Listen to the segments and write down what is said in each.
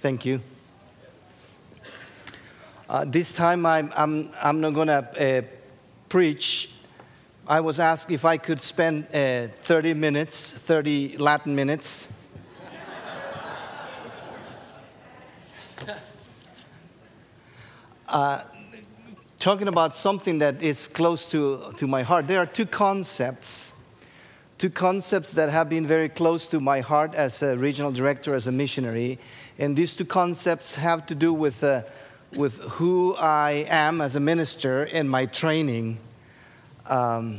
Thank you. Uh, this time I'm, I'm, I'm not going to uh, preach. I was asked if I could spend uh, 30 minutes, 30 Latin minutes. Uh, talking about something that is close to, to my heart. There are two concepts, two concepts that have been very close to my heart as a regional director, as a missionary. And these two concepts have to do with, uh, with who I am as a minister and my training. Um,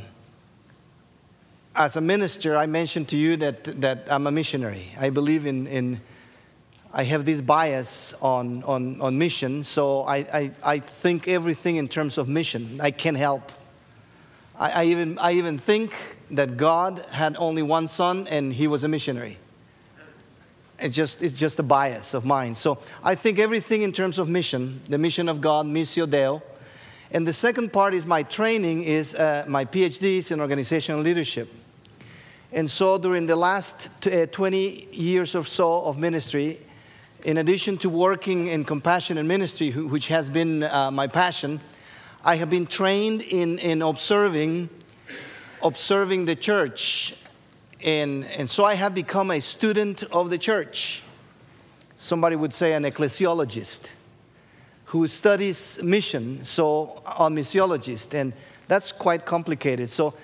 as a minister, I mentioned to you that, that I'm a missionary. I believe in, in I have this bias on, on, on mission, so I, I, I think everything in terms of mission. I can't help. I, I, even, I even think that God had only one son and he was a missionary. It's just, it's just a bias of mine. So I think everything in terms of mission, the mission of God, Missio Deo. And the second part is my training is uh, my PhDs in organizational leadership. And so during the last t- uh, 20 years or so of ministry, in addition to working in compassion and ministry, which has been uh, my passion, I have been trained in, in observing, observing the church. And, and so I have become a student of the church. Somebody would say an ecclesiologist who studies mission, so a missiologist. And that's quite complicated. So,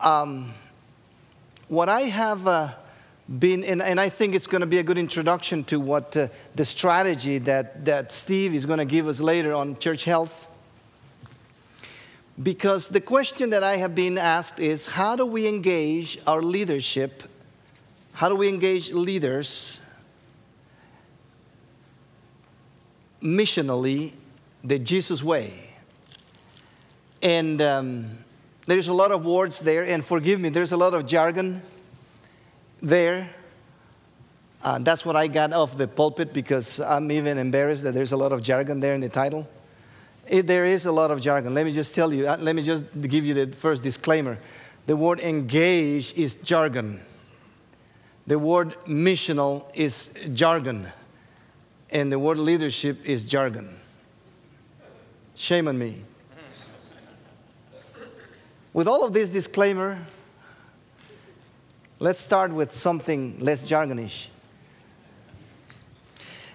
um, what I have. Uh, been, and, and I think it's going to be a good introduction to what uh, the strategy that, that Steve is going to give us later on church health. Because the question that I have been asked is how do we engage our leadership? How do we engage leaders missionally the Jesus way? And um, there's a lot of words there, and forgive me, there's a lot of jargon there. Uh, that's what I got off the pulpit because I'm even embarrassed that there's a lot of jargon there in the title. It, there is a lot of jargon. Let me just tell you, uh, let me just give you the first disclaimer. The word engage is jargon, the word missional is jargon, and the word leadership is jargon. Shame on me. With all of this disclaimer, Let's start with something less jargonish.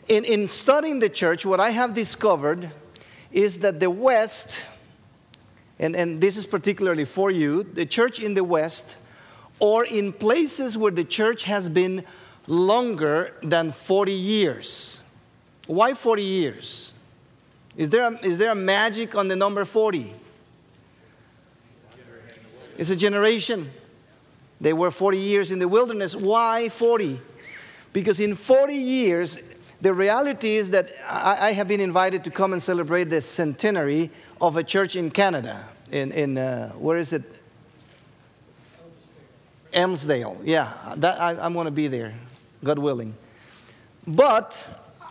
In, in studying the church, what I have discovered is that the West, and, and this is particularly for you, the church in the West, or in places where the church has been longer than 40 years. Why 40 years? Is there a, is there a magic on the number 40? It's a generation. They were 40 years in the wilderness. Why 40? Because in 40 years, the reality is that I, I have been invited to come and celebrate the centenary of a church in Canada. In, in uh, where is it? Elmsdale. Yeah, that, I, am going to be there, God willing. But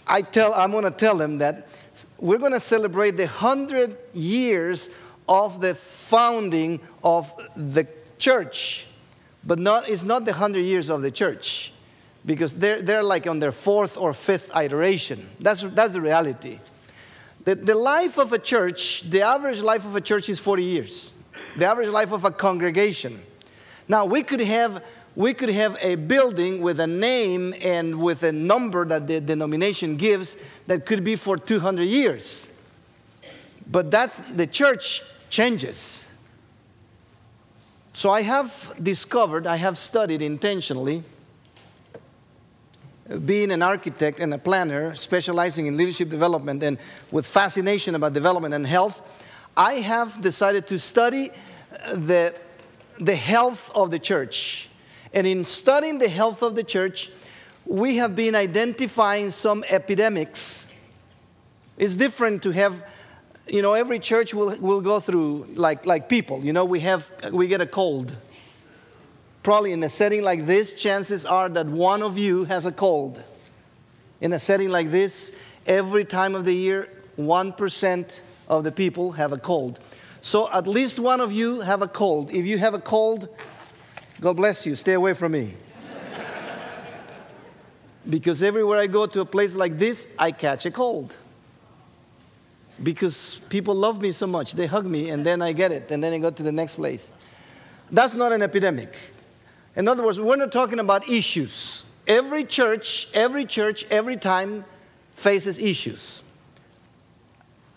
I tell, I'm going to tell them that we're going to celebrate the 100 years of the founding of the church. But not, it's not the 100 years of the church because they're, they're like on their fourth or fifth iteration. That's, that's the reality. The, the life of a church, the average life of a church is 40 years, the average life of a congregation. Now, we could have, we could have a building with a name and with a number that the denomination gives that could be for 200 years. But that's the church changes. So I have discovered, I have studied intentionally, being an architect and a planner, specializing in leadership development and with fascination about development and health, I have decided to study uh, the, the health of the church. And in studying the health of the church, we have been identifying some epidemics. It's different to have you know, every church will, will go through like, like people. You know, we, have, we get a cold. Probably in a setting like this, chances are that one of you has a cold. In a setting like this, every time of the year, 1% of the people have a cold. So at least one of you have a cold. If you have a cold, God bless you, stay away from me. Because everywhere I go to a place like this, I catch a cold. Because people love me so much. They hug me, and then I get it, and then I go to the next place. That's not an epidemic. In other words, we're not talking about issues. Every church, every church, every time faces issues.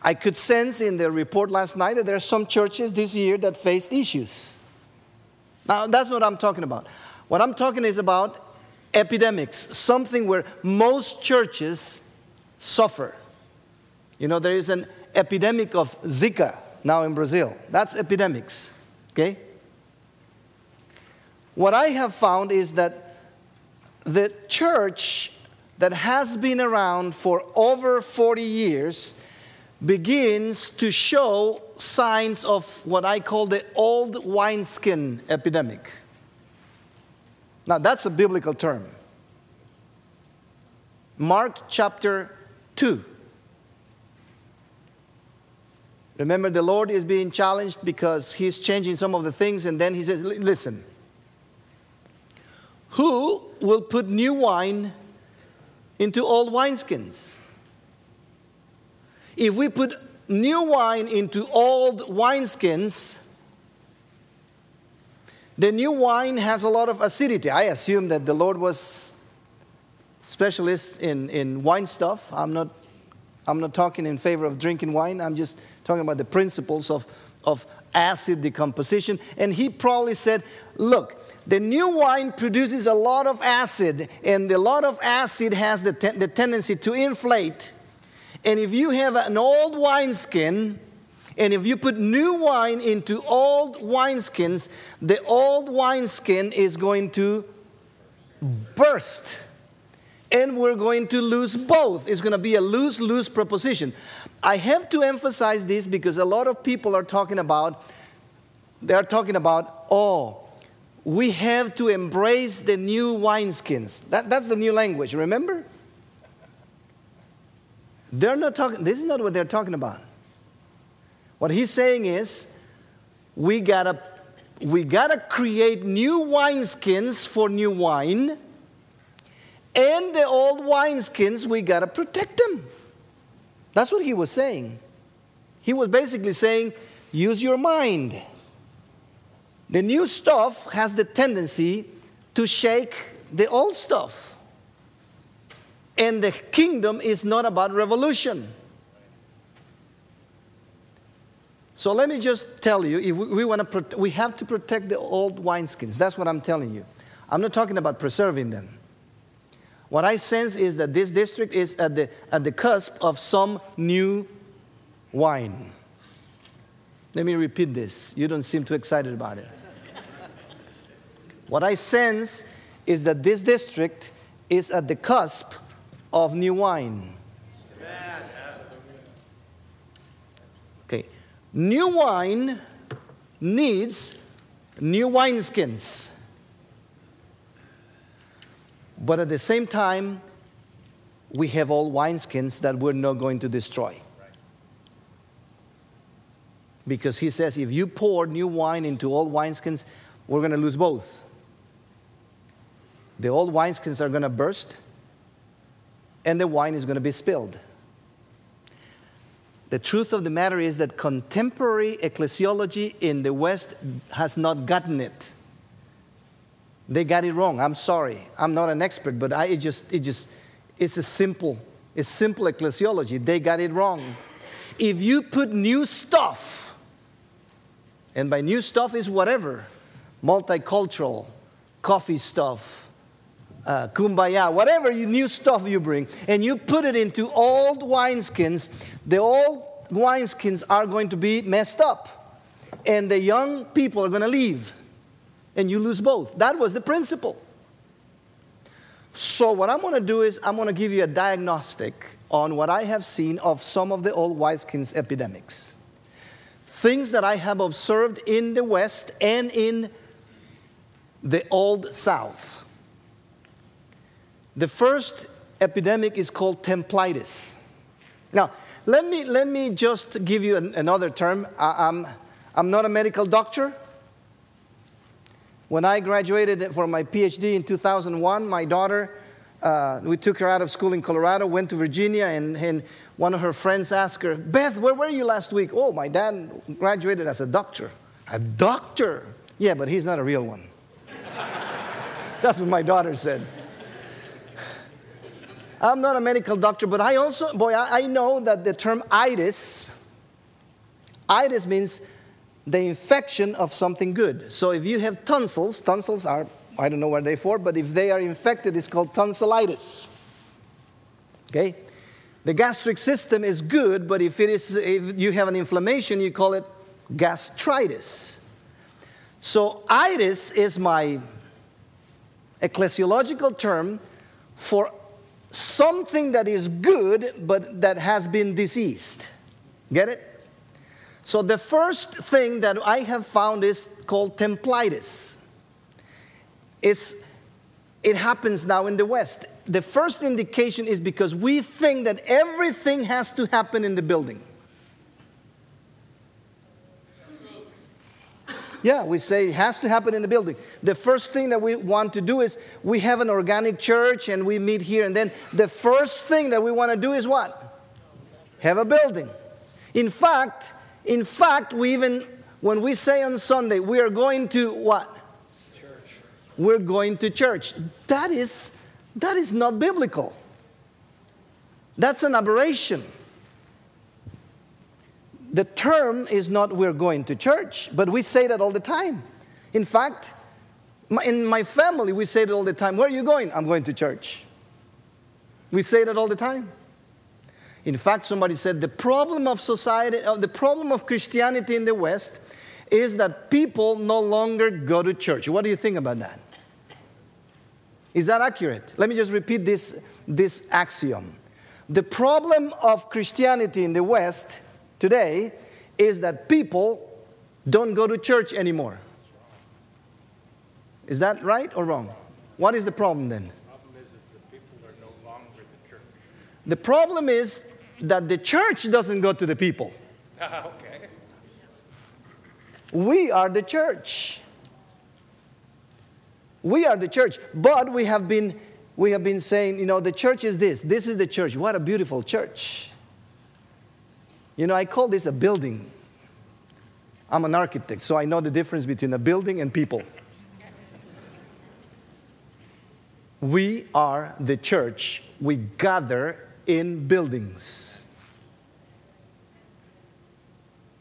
I could sense in the report last night that there are some churches this year that faced issues. Now, that's what I'm talking about. What I'm talking is about epidemics, something where most churches suffer. You know, there is an epidemic of Zika now in Brazil. That's epidemics, okay? What I have found is that the church that has been around for over 40 years begins to show signs of what I call the old wineskin epidemic. Now, that's a biblical term. Mark chapter 2. Remember, the Lord is being challenged because He's changing some of the things, and then He says, Listen, who will put new wine into old wineskins? If we put new wine into old wineskins, the new wine has a lot of acidity. I assume that the Lord was specialist in, in wine stuff. I'm not, I'm not talking in favor of drinking wine. I'm just talking about the principles of, of acid decomposition. And he probably said, look, the new wine produces a lot of acid, and a lot of acid has the, te- the tendency to inflate. And if you have an old wineskin, and if you put new wine into old wineskins, the old wineskin is going to burst. And we're going to lose both. It's going to be a lose lose proposition. I have to emphasize this because a lot of people are talking about, they're talking about, oh, we have to embrace the new wineskins. That, that's the new language, remember? They're not talking, this is not what they're talking about. What he's saying is, we gotta, we gotta create new wineskins for new wine, and the old wineskins, we gotta protect them. That's what he was saying. He was basically saying, use your mind. The new stuff has the tendency to shake the old stuff. And the kingdom is not about revolution. So let me just tell you, if we, we want to, we have to protect the old wineskins. That's what I'm telling you. I'm not talking about preserving them. What I sense is that this district is at the, at the cusp of some new wine. Let me repeat this. You don't seem too excited about it. What I sense is that this district is at the cusp of new wine. Okay. New wine needs new wineskins. But at the same time, we have old wineskins that we're not going to destroy. Because he says if you pour new wine into old wineskins, we're going to lose both. The old wineskins are going to burst, and the wine is going to be spilled. The truth of the matter is that contemporary ecclesiology in the West has not gotten it. They got it wrong. I'm sorry. I'm not an expert, but I it just it just it's a simple it's simple ecclesiology. They got it wrong. If you put new stuff, and by new stuff is whatever, multicultural, coffee stuff, uh, kumbaya, whatever you, new stuff you bring, and you put it into old wineskins, the old wineskins are going to be messed up. And the young people are going to leave. And you lose both. That was the principle. So, what I'm going to do is, I'm going to give you a diagnostic on what I have seen of some of the old wineskins epidemics. Things that I have observed in the West and in the Old South. The first epidemic is called templitis. Now, let me, let me just give you an, another term. I, I'm, I'm not a medical doctor. When I graduated for my PhD in 2001, my daughter uh, we took her out of school in Colorado, went to Virginia, and, and one of her friends asked her, Beth, where were you last week? Oh, my dad graduated as a doctor. A doctor? Yeah, but he's not a real one. That's what my daughter said. I'm not a medical doctor, but I also, boy, I, I know that the term itis, itis means the infection of something good. So if you have tonsils, tonsils are, I don't know what they're for, but if they are infected, it's called tonsillitis. Okay? The gastric system is good, but if, it is, if you have an inflammation, you call it gastritis. So, itis is my ecclesiological term for something that is good but that has been diseased. Get it? So the first thing that I have found is called templitis. It's, it happens now in the West. The first indication is because we think that everything has to happen in the building. Yeah, we say it has to happen in the building. The first thing that we want to do is we have an organic church and we meet here, and then the first thing that we want to do is what? Have a building. In fact, in fact, we even when we say on Sunday we are going to what? Church. We're going to church. That is that is not biblical. That's an aberration the term is not we're going to church, but we say that all the time. In fact, in my family, we say it all the time. Where are you going? I'm going to church. We say that all the time. In fact, somebody said the problem of society, uh, the problem of Christianity in the West is that people no longer go to church. What do you think about that? Is that accurate? Let me just repeat this, this axiom. The problem of Christianity in the West today is that people don't go to church anymore. Is that right or wrong? What is the problem then? The problem is, is that people are no longer the church. The problem is that the church doesn't go to the people. okay. We are the church. We are the church, but we have been we have been saying, you know, the church is this. This is the church. What a beautiful church. You know, I call this a building. I'm an architect, so I know the difference between a building and people. We are the church. We gather in buildings.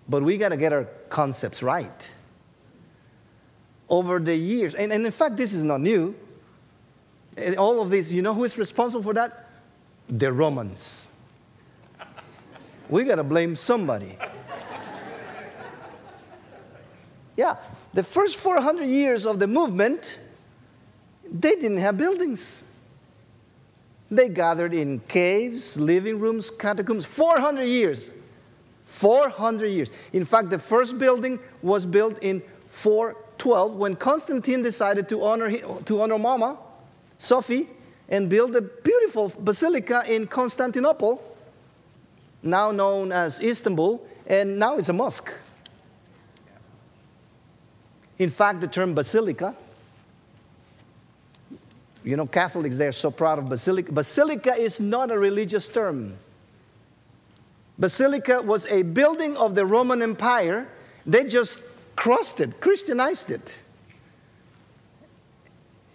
But we got to get our concepts right. Over the years, and, and in fact, this is not new. All of this, you know who is responsible for that? The Romans we got to blame somebody. Yeah, the first 400 years of the movement, they didn't have buildings. They gathered in caves, living rooms, catacombs. 400 years. 400 years. In fact, the first building was built in 412 when Constantine decided to honor, to honor Mama, Sophie, and build a beautiful basilica in Constantinople now known as Istanbul, and now it's a mosque. In fact, the term basilica, you know, Catholics, they're so proud of basilica. Basilica is not a religious term. Basilica was a building of the Roman Empire. They just crossed it, Christianized it.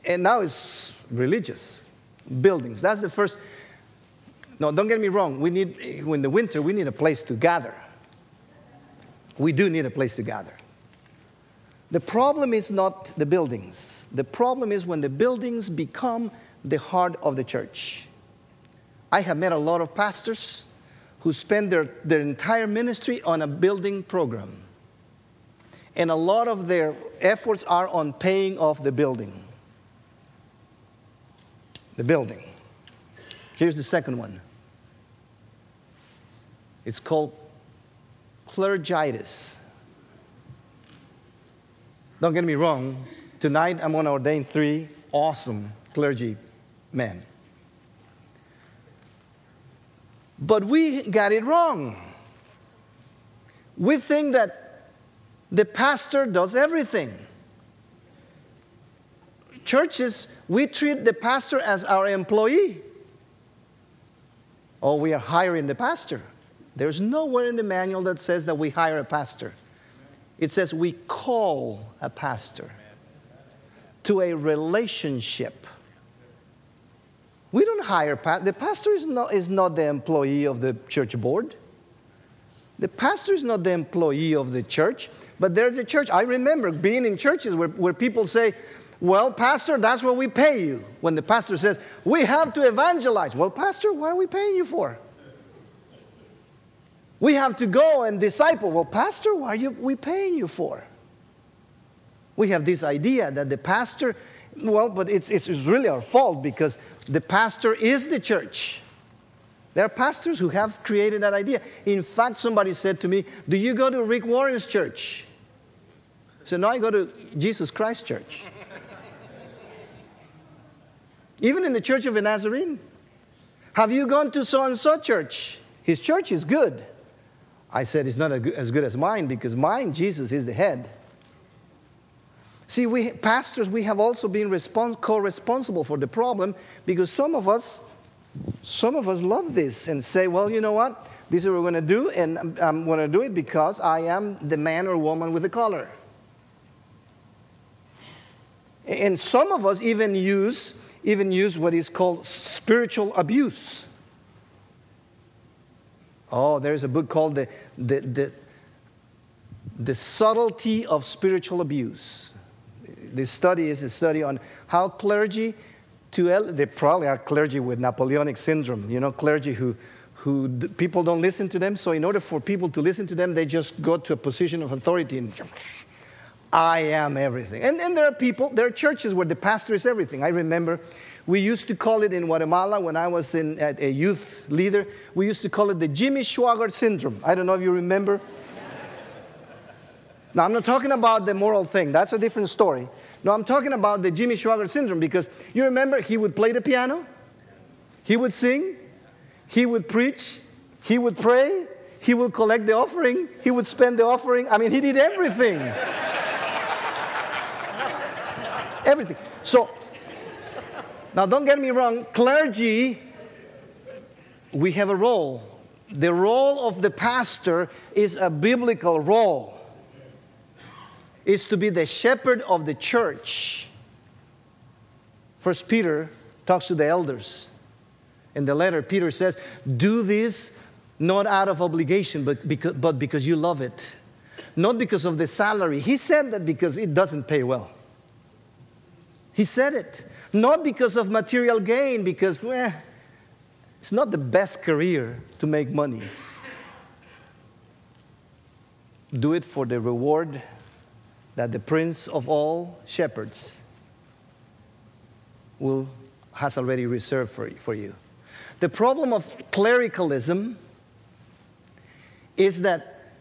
And now it's religious buildings. That's the first. No, don't get me wrong. We need, in the winter, we need a place to gather. We do need a place to gather. The problem is not the buildings. The problem is when the buildings become the heart of the church. I have met a lot of pastors who spend their, their entire ministry on a building program. And a lot of their efforts are on paying off the building. The building. Here's the second one it's called clergitis. Don't get me wrong, tonight I'm going to ordain three awesome clergy men. But we got it wrong. We think that the pastor does everything. Churches, we treat the pastor as our employee. Oh, we are hiring the pastor. There's nowhere in the manual that says that we hire a pastor. It says we call a pastor to a relationship. We don't hire. The pastor is not, is not the employee of the church board. The pastor is not the employee of the church, but there's the church. I remember being in churches where, where people say, Well, Pastor, that's what we pay you. When the pastor says, We have to evangelize. Well, Pastor, what are we paying you for? We have to go and disciple. Well, Pastor, what are you, we paying you for? We have this idea that the pastor, well, but it's, it's really our fault because the pastor is the church. There are pastors who have created that idea. In fact, somebody said to me, Do you go to Rick Warren's church? I said, No, I go to Jesus Christ Church. Even in the Church of the Nazarene. Have you gone to so and so church? His church is good. I said, It's not as good as mine because mine, Jesus is the head. See, we pastors, we have also been respons- co-responsible for the problem because some of us some of us love this and say, well, you know what? This is what we're going to do, and I'm, I'm going to do it because I am the man or woman with the collar. And some of us even use, even use what is called spiritual abuse. Oh, there's a book called The, the, the, the Subtlety of Spiritual Abuse. This study is a study on how clergy to they probably are clergy with Napoleonic syndrome, you know, clergy who, who people don't listen to them. So in order for people to listen to them, they just go to a position of authority and I am everything. And, and there are people, there are churches where the pastor is everything. I remember we used to call it in Guatemala when I was in, a youth leader, we used to call it the Jimmy Swaggart syndrome. I don't know if you remember. Now, I'm not talking about the moral thing, that's a different story. No, I'm talking about the Jimmy Swaggart syndrome because you remember he would play the piano, he would sing, he would preach, he would pray, he would collect the offering, he would spend the offering. I mean, he did everything. everything. So, now don't get me wrong, clergy, we have a role. The role of the pastor is a biblical role is to be the shepherd of the church. First Peter talks to the elders. In the letter, Peter says, Do this not out of obligation, but because, but because you love it. Not because of the salary. He said that because it doesn't pay well. He said it. Not because of material gain, because well, it's not the best career to make money. Do it for the reward that the prince of all shepherds will, has already reserved for, for you. The problem of clericalism is that,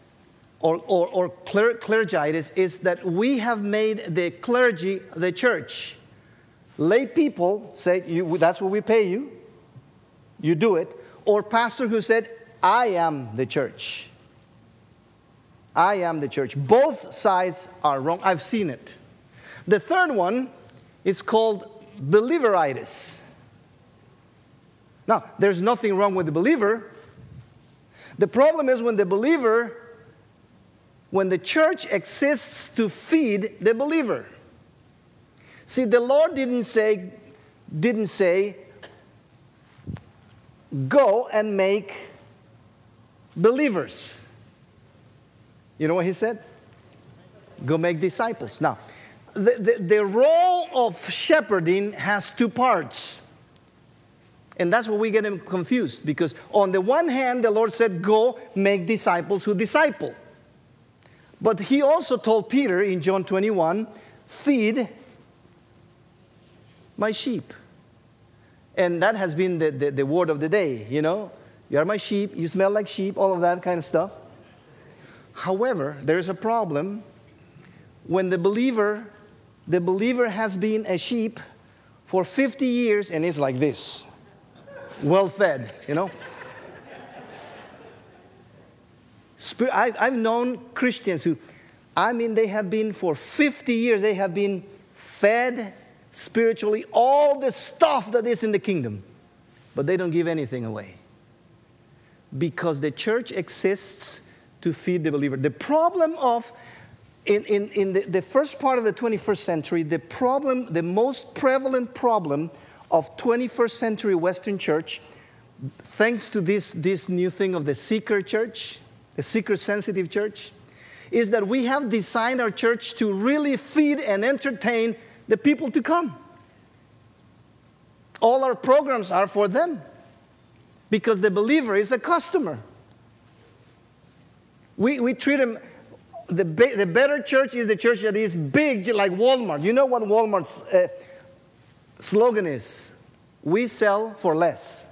or, or, or cler, clergitis, is that we have made the clergy the church. Lay people say, that's what we pay you, you do it. Or pastor who said, I am the church. I am the church. Both sides are wrong. I've seen it. The third one is called believeritis. Now, there's nothing wrong with the believer. The problem is when the believer, when the church exists to feed the believer. See, the Lord didn't say, didn't say, go and make believers. You know what he said? Go make disciples. Now, the, the, the role of shepherding has two parts. And that's what we get confused because, on the one hand, the Lord said, Go make disciples who disciple. But he also told Peter in John 21, Feed my sheep. And that has been the, the, the word of the day, you know. You are my sheep, you smell like sheep, all of that kind of stuff. However, there's a problem when the believer, the believer has been a sheep for 50 years and is like this, well fed, you know. I've known Christians who, I mean, they have been for 50 years, they have been fed spiritually, all the stuff that is in the kingdom, but they don't give anything away. Because the church exists to feed the believer. The problem of, in, in, in the, the first part of the 21st century, the problem, the most prevalent problem of 21st century Western church, thanks to this, this new thing of the seeker church, the seeker sensitive church, is that we have designed our church to really feed and entertain the people to come. All our programs are for them because the believer is a customer. We, we treat them, the, the better church is the church that is big, like Walmart. You know what Walmart's uh, slogan is? We sell for less.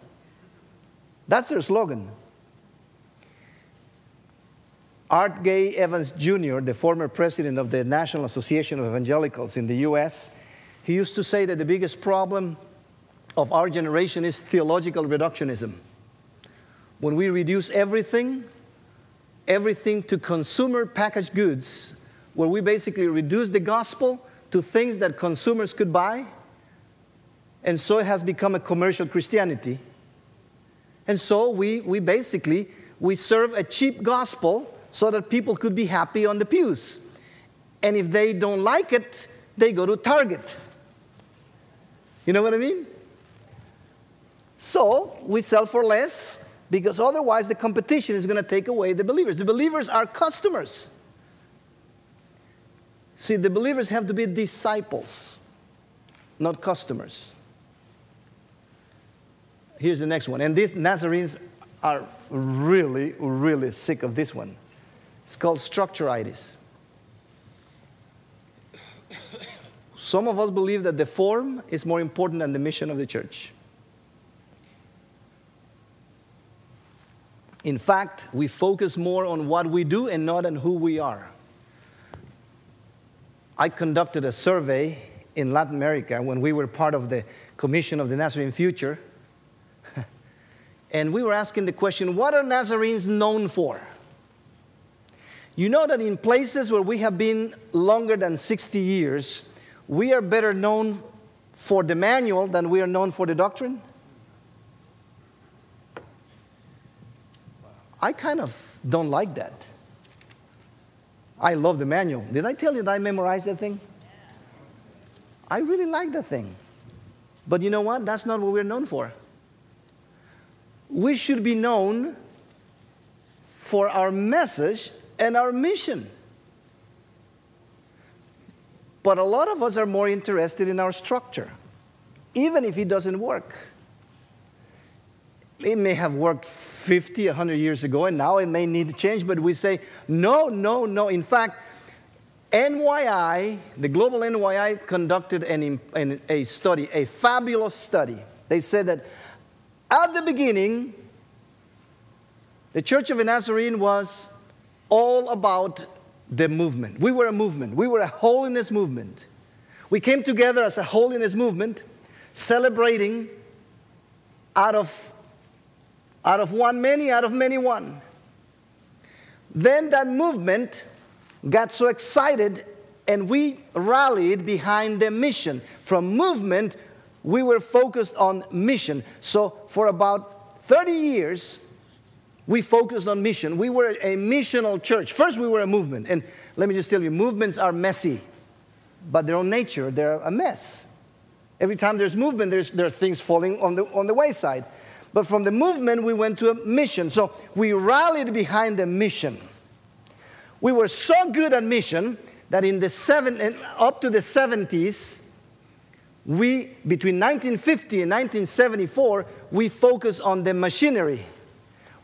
That's their slogan. Art Gay Evans Jr., the former president of the National Association of Evangelicals in the US, he used to say that the biggest problem of our generation is theological reductionism. When we reduce everything, everything to consumer packaged goods, where we basically reduce the gospel to things that consumers could buy, and so it has become a commercial Christianity. And so we, we basically we serve a cheap gospel so that people could be happy on the pews. And if they don't like it, they go to Target. You know what I mean? So we sell for less because otherwise the competition is going to take away the believers. The believers are customers. See, the believers have to be disciples, not customers. Here's the next one. And these Nazarenes are really, really sick of this one. It's called structureitis. Some of us believe that the form is more important than the mission of the church. In fact, we focus more on what we do and not on who we are. I conducted a survey in Latin America when we were part of the Commission of the Nazarene Future. and we were asking the question what are Nazarenes known for? You know that in places where we have been longer than 60 years, we are better known for the manual than we are known for the doctrine? I kind of don't like that. I love the manual. Did I tell you that I memorized that thing? I really like that thing. But you know what? That's not what we're known for. We should be known for our message and our mission. But a lot of us are more interested in our structure, even if it doesn't work. It may have worked 50, 100 years ago, and now it may need to change, but we say, no, no, no. In fact, NYI, the global NYI, conducted an, an, a study, a fabulous study. They said that at the beginning, the Church of the Nazarene was all about the movement. We were a movement, we were a holiness movement. We came together as a holiness movement, celebrating out of, out of one many, out of many one. Then that movement got so excited and we rallied behind the mission. From movement, we were focused on mission. So for about 30 years, we focused on mission. We were a missional church. First, we were a movement. And let me just tell you, movements are messy, but their own nature, they're a mess. Every time there's movement, there's, there are things falling on the, on the wayside. But from the movement, we went to a mission. So we rallied behind the mission. We were so good at mission that in the seven, up to the 70s, we, between 1950 and 1974, we focused on the machinery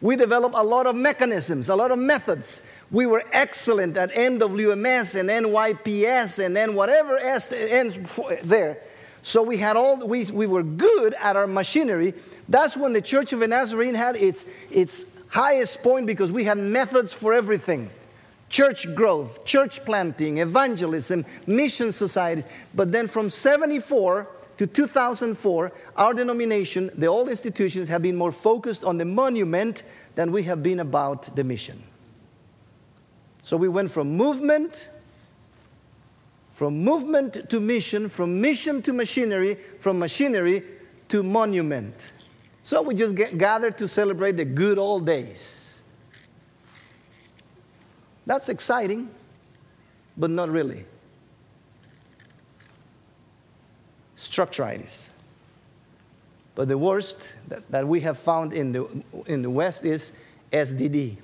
we developed a lot of mechanisms, a lot of methods. We were excellent at NWMS and NYPS and then whatever S ends there. So we had all we, we were good at our machinery. That's when the Church of the Nazarene had its its highest point because we had methods for everything. Church growth, church planting, evangelism, mission societies. But then from 74 to 2004, our denomination, the old institutions, have been more focused on the monument than we have been about the mission. So we went from movement From movement to mission, from mission to machinery, from machinery to monument. So we just get, gather to celebrate the good old days. That's exciting, but not really. Structuritis. But the worst that, that we have found in the, in the West is SDD.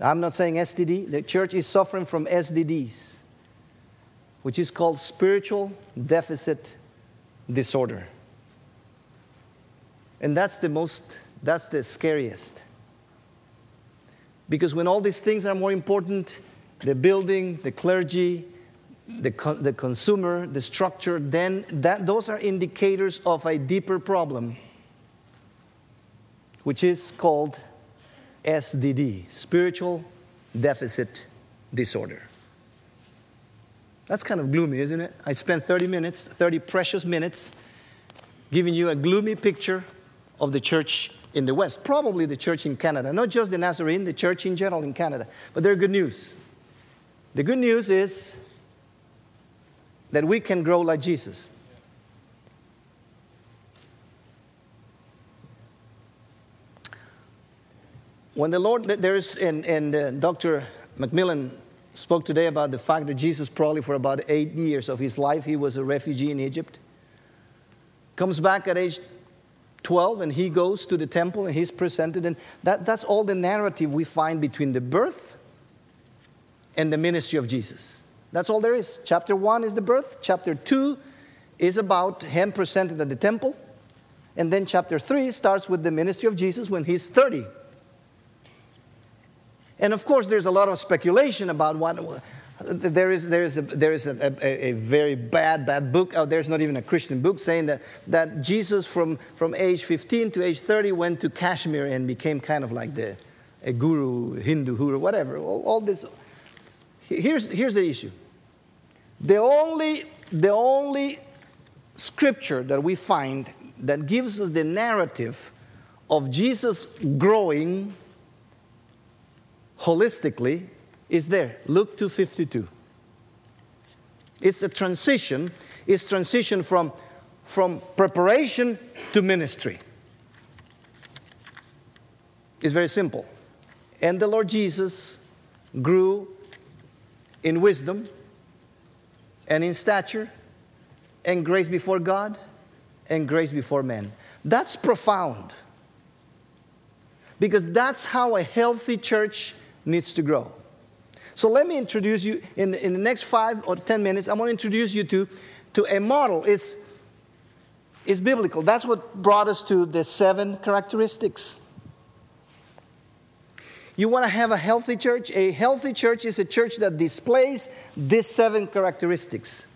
I'm not saying STD. The church is suffering from SDDs, which is called spiritual deficit disorder. And that's the most, that's the scariest. Because when all these things are more important, the building, the clergy, the, the consumer, the structure, then that, those are indicators of a deeper problem, which is called SDD, spiritual deficit disorder. That's kind of gloomy, isn't it? I spent 30 minutes, 30 precious minutes, giving you a gloomy picture of the church in the West, probably the church in Canada, not just the Nazarene, the church in general in Canada. But there's good news. The good news is that we can grow like Jesus. When the Lord, there's, and, and uh, Dr. McMillan spoke today about the fact that Jesus, probably for about eight years of his life, he was a refugee in Egypt. Comes back at age 12 and he goes to the temple and he's presented. And that, that's all the narrative we find between the birth and the ministry of Jesus. That's all there is. Chapter 1 is the birth, chapter 2 is about him presented at the temple. And then chapter 3 starts with the ministry of Jesus when he's 30. And of course, there's a lot of speculation about what. There is, there is, a, there is a, a, a very bad, bad book out there. It's not even a Christian book saying that, that Jesus, from, from age 15 to age 30, went to Kashmir and became kind of like the, a guru, Hindu guru, whatever. All, all this. Here's, here's the issue the only, the only scripture that we find that gives us the narrative of Jesus growing holistically is there. Luke 252. It's a transition. It's transition from, from preparation to ministry. It's very simple. And the Lord Jesus grew in wisdom and in stature and grace before God and grace before men. That's profound. Because that's how a healthy church needs to grow. So let me introduce you, in, in the next five or 10 minutes, I'm going to introduce you to, to a model. It's, it's biblical. That's what brought us to the seven characteristics. You want to have a healthy church? A healthy church is a church that displays these seven characteristics.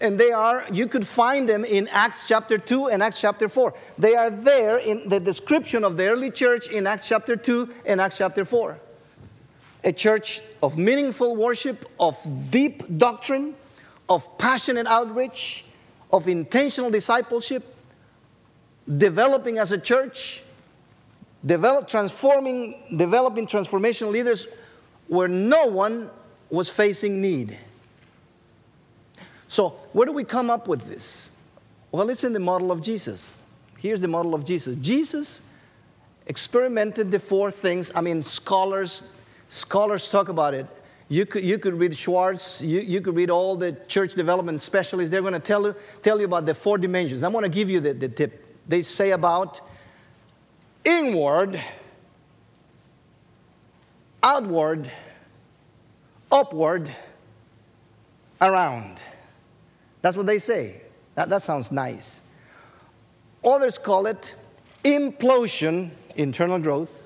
And they are, you could find them in Acts chapter 2 and Acts chapter 4. They are there in the description of the early church in Acts chapter 2 and Acts chapter 4. A church of meaningful worship, of deep doctrine, of passionate outreach, of intentional discipleship, developing as a church, develop, transforming, developing transformational leaders where no one was facing need. So, where do we come up with this? Well, it's in the model of Jesus. Here's the model of Jesus. Jesus experimented the four things. I mean, scholars, scholars talk about it. You could, you could read Schwarz, you, you could read all the church development specialists. They're going to tell you, tell you about the four dimensions. I'm going to give you the, the tip. They say about inward, outward, upward, around. That's what they say. That, that sounds nice. Others call it implosion, internal growth,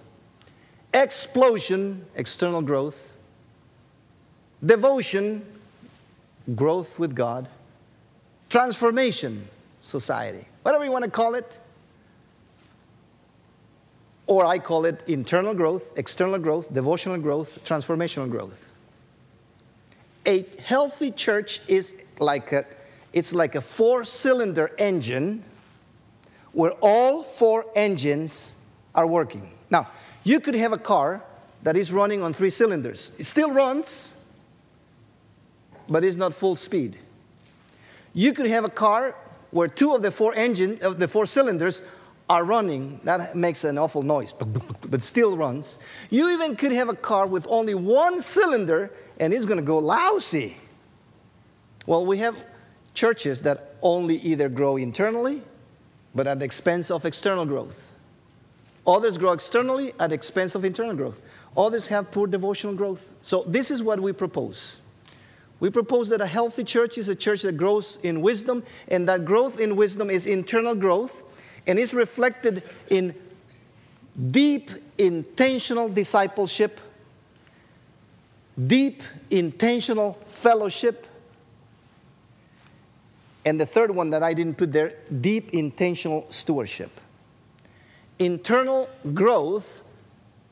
explosion, external growth, devotion, growth with God, transformation, society. Whatever you want to call it. Or I call it internal growth, external growth, devotional growth, transformational growth. A healthy church is like a it's like a four cylinder engine where all four engines are working. Now, you could have a car that is running on three cylinders. It still runs, but it's not full speed. You could have a car where two of the four engine of the four cylinders are running. That makes an awful noise, but still runs. You even could have a car with only one cylinder and it's going to go lousy. Well, we have churches that only either grow internally, but at the expense of external growth. Others grow externally at the expense of internal growth. Others have poor devotional growth. So, this is what we propose. We propose that a healthy church is a church that grows in wisdom, and that growth in wisdom is internal growth and is reflected in deep, intentional discipleship, deep, intentional fellowship, and the third one that I didn't put there deep, intentional stewardship. Internal growth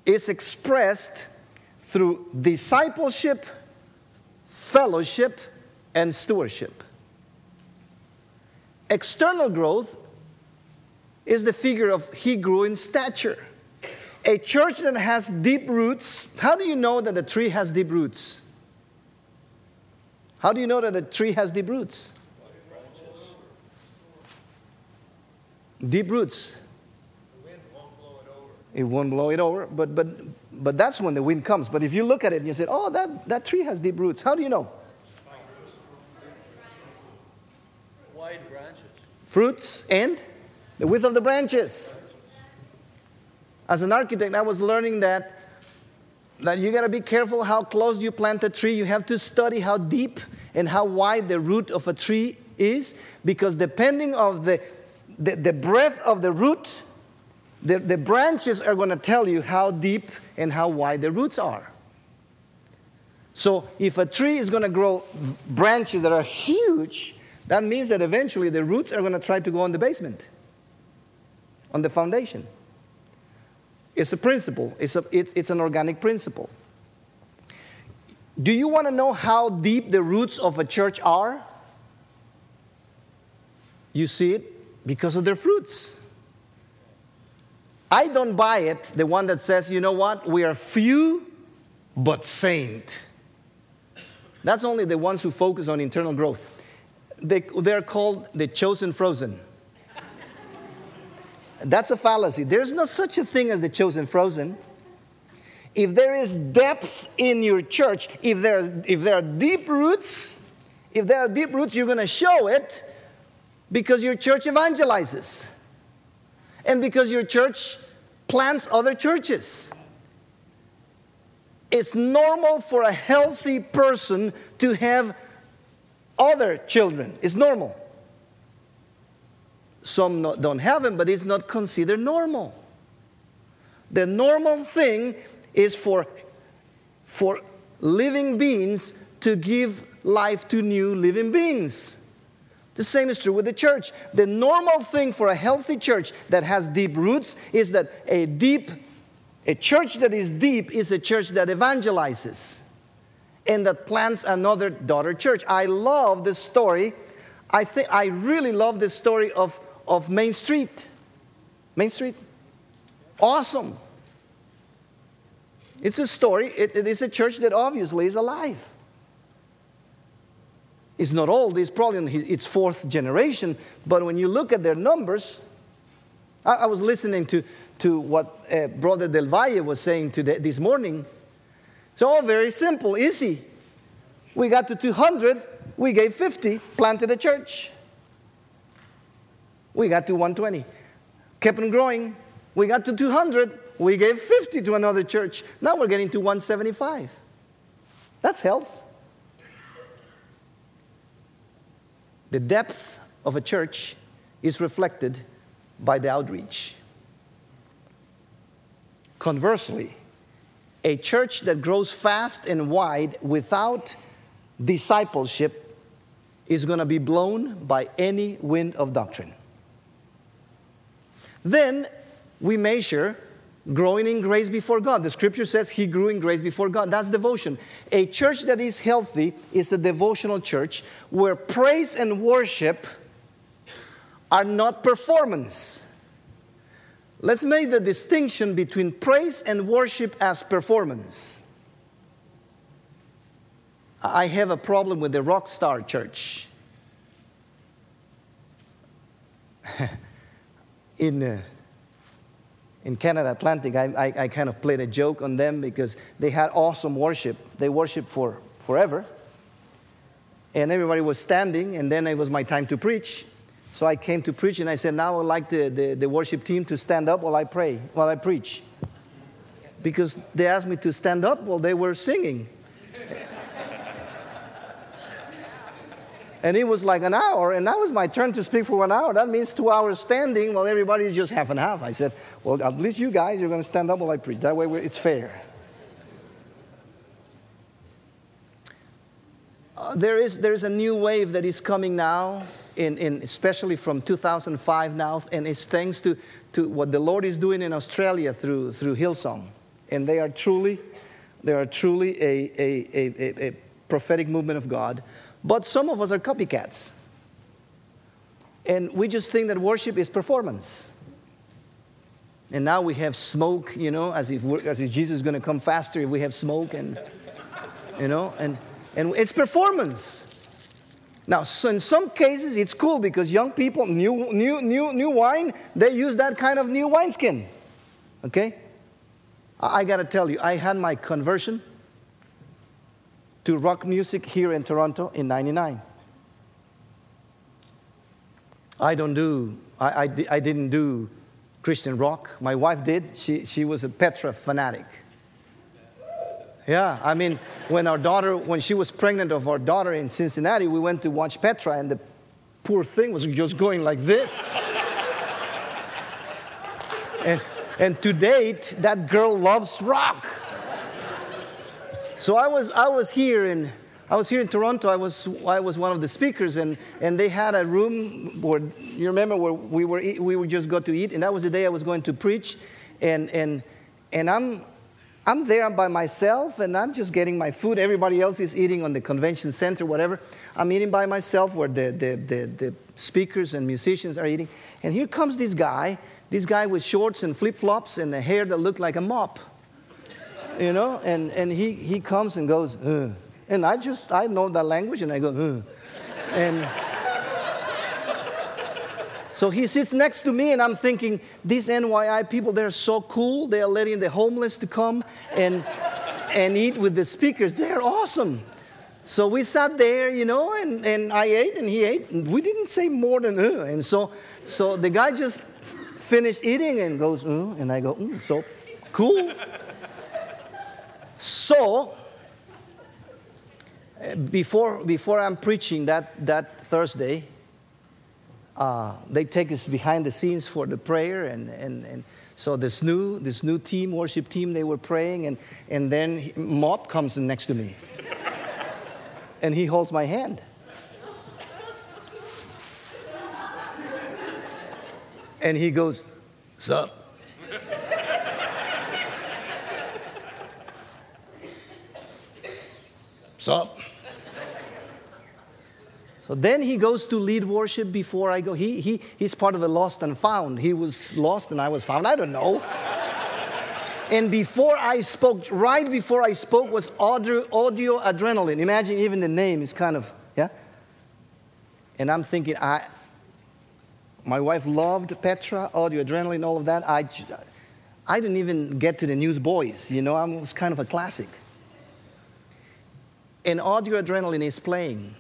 is expressed through discipleship, fellowship, and stewardship. External growth is the figure of he grew in stature. A church that has deep roots, how do you know that a tree has deep roots? How do you know that a tree has deep roots? Deep roots. The wind won't blow it over. It won't blow it over, but, but, but that's when the wind comes. But if you look at it and you say, oh, that, that tree has deep roots, how do you know? Wide branches. Fruits and the width of the branches. As an architect, I was learning that, that you got to be careful how close you plant a tree. You have to study how deep and how wide the root of a tree is, because depending of the, the, the breadth of the root, the, the branches are to tell you how deep and how wide the roots are. So, if a tree is going to grow branches that are huge, that means that eventually the roots are going to try to go on the basement, on the foundation. It's a principle, it's, a, it's, it's an organic principle. Do you want to know how deep the roots of a church are? You see it because of their fruits. I don't buy it, the one that says, you know what, we are few but saint. That's only the ones who focus on internal growth. They, they're called the chosen frozen. That's a fallacy. There's no such a thing as the chosen frozen. If there is depth in your church, if there, if there are deep roots, if there are deep roots, you're going to show it because your church evangelizes and because your church plants other churches. It's normal for a healthy person to have other children. It's normal. Some not, don't have them, but it's not considered normal. The normal thing is for, for living beings to give life to new living beings. The same is true with the church. The normal thing for a healthy church that has deep roots is that a deep, a church that is deep is a church that evangelizes and that plants another daughter church. I love this story. I think I really love this story of, of Main Street. Main Street. Awesome. It's a story, it, it is a church that obviously is alive. It's not old, it's probably in its fourth generation, but when you look at their numbers, I, I was listening to, to what uh, Brother Del Valle was saying today, this morning. It's all very simple, easy. We got to 200, we gave 50, planted a church. We got to 120, kept on growing. We got to 200, we gave 50 to another church. Now we're getting to 175. That's health. The depth of a church is reflected by the outreach. Conversely, a church that grows fast and wide without discipleship is going to be blown by any wind of doctrine. Then we measure growing in grace before God. The scripture says he grew in grace before God. That's devotion. A church that is healthy is a devotional church where praise and worship are not performance. Let's make the distinction between praise and worship as performance. I have a problem with the rock star church. in, uh, in Canada Atlantic, I, I, I, kind of played a joke on them because they had awesome worship. They worshiped for forever. And everybody was standing, and then it was my time to preach. So I came to preach, and I said, Now I'd like the, the, the worship team to stand up while I pray, while I preach. Because they asked me to stand up while they were singing. And it was like an hour, and that was my turn to speak for one hour. That means two hours standing while everybody's just half and half. I said, Well, at least you guys, you're going to stand up while I preach. That way it's fair. Uh, there, is, there is a new wave that is coming now, in, in, especially from 2005 now, and it's thanks to, to what the Lord is doing in Australia through, through Hillsong. And they are truly, they are truly a, a, a, a prophetic movement of God. But some of us are copycats. And we just think that worship is performance. And now we have smoke, you know, as if, as if Jesus is going to come faster if we have smoke and, you know, and, and it's performance. Now, so in some cases, it's cool because young people, new, new, new, new wine, they use that kind of new wineskin. Okay? I, I got to tell you, I had my conversion to rock music here in Toronto in 99. I don't do, I, I, I didn't do Christian rock. My wife did. She, she was a Petra fanatic. Yeah, I mean, when our daughter, when she was pregnant of our daughter in Cincinnati, we went to watch Petra, and the poor thing was just going like this. and, and to date, that girl loves rock. So I was, I was here in, I was here in Toronto. I was, I was one of the speakers, and, and they had a room where, you remember, where we were, we would just go to eat, and that was the day I was going to preach. And, and, and I'm, I'm there by myself, and I'm just getting my food. Everybody else is eating on the convention center, whatever. I'm eating by myself where the, the, the, the speakers and musicians are eating. And here comes this guy, this guy with shorts and flip flops and a hair that looked like a mop you know, and, and he, he comes and goes, uh. and I just, I know that language, and I go, uh. and so he sits next to me, and I'm thinking, these NYI people, they're so cool. They are letting the homeless to come and, and eat with the speakers. They're awesome. So we sat there, you know, and, and I ate and he ate. And we didn't say more than, uh. And so, so the guy just finished eating and goes, uh, and I go, mm, so cool. So, before, before I'm preaching that, that Thursday, uh, they take us behind the scenes for the prayer. And, and, and so this new, this new team, worship team, they were praying. And, and then Mop comes next to me. and he holds my hand. And he goes, Sup? Sup? So then he goes to lead worship before I go. He, he, he's part of the lost and found. He was lost and I was found. I don't know. and before I spoke, right before I spoke, was audio, audio adrenaline. Imagine even the name is kind of, yeah? And I'm thinking, I, my wife loved Petra, audio adrenaline, all of that. I, I didn't even get to the newsboys, you know, I was kind of a classic and audio adrenaline is playing.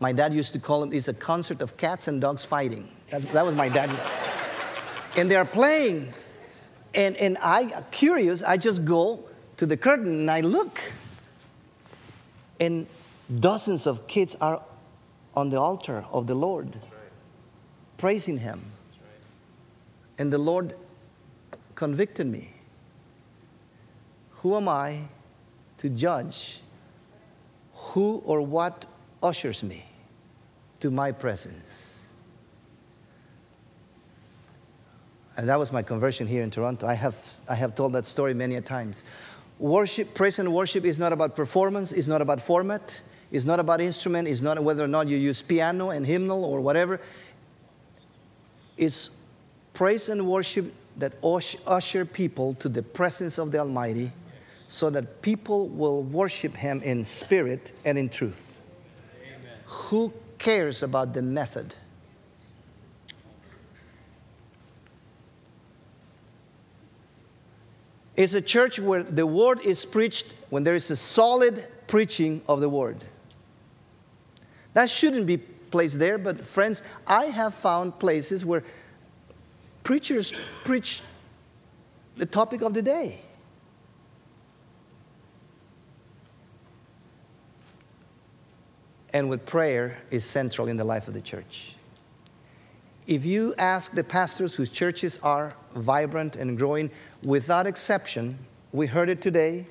My dad used to call it, it's a concert of cats and dogs fighting. That's, that was my dad. and they're playing. And, and I, curious, I just go to the curtain and I look. And dozens of kids are on the altar of the Lord, right. praising Him. Right. And the Lord convicted me. Who am I to judge who or what ushers me to my presence. And that was my conversion here in Toronto. I have, I have told that story many a times. Worship, praise and worship is not about performance, it's not about format, it's not about instrument, it's not whether or not you use piano and hymnal or whatever. It's praise and worship that usher people to the presence of the Almighty so that people will worship Him in spirit and in truth. Who cares about the method? It's a church where the word is preached when there is a solid preaching of the word. That shouldn't be placed there, but friends, I have found places where preachers preach the topic of the day. And with prayer is central in the life of the church. If you ask the pastors whose churches are vibrant and growing, without exception, we heard it today.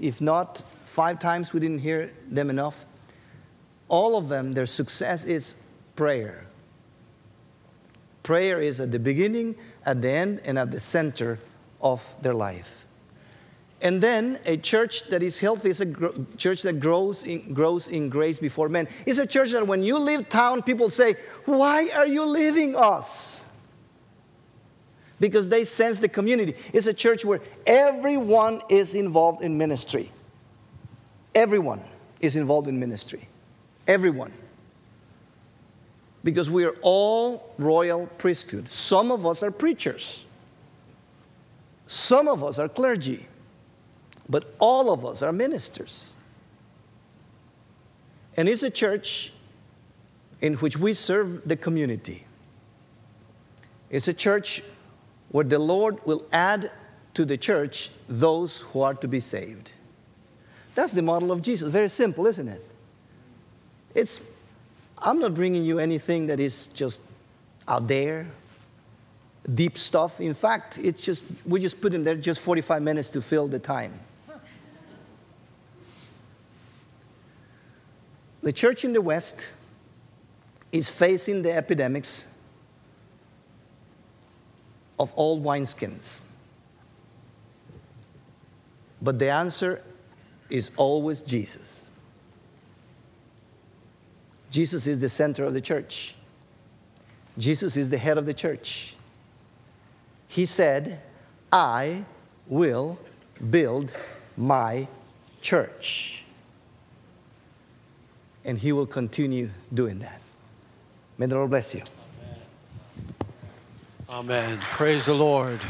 If not five times, we didn't hear them enough. All of them, their success is prayer. Prayer is at the beginning, at the end, and at the center of their life. And then a church that is healthy is a church that grows in, grows in grace before men. It's a church that when you leave town, people say, Why are you leaving us? Because they sense the community. It's a church where everyone is involved in ministry. Everyone is involved in ministry. Everyone. Because we are all royal priesthood. Some of us are preachers, some of us are clergy. But all of us are ministers. And it's a church in which we serve the community. It's a church where the Lord will add to the church those who are to be saved. That's the model of Jesus. Very simple, isn't it? It's, I'm not bringing you anything that is just out there, deep stuff. In fact, it's just, we just put in there just 45 minutes to fill the time. The church in the West is facing the epidemics of old wineskins. But the answer is always Jesus. Jesus is the center of the church. Jesus is the head of the church. He said, I will build my church and He will continue doing that. May the Lord bless you. Amen. Praise the Lord.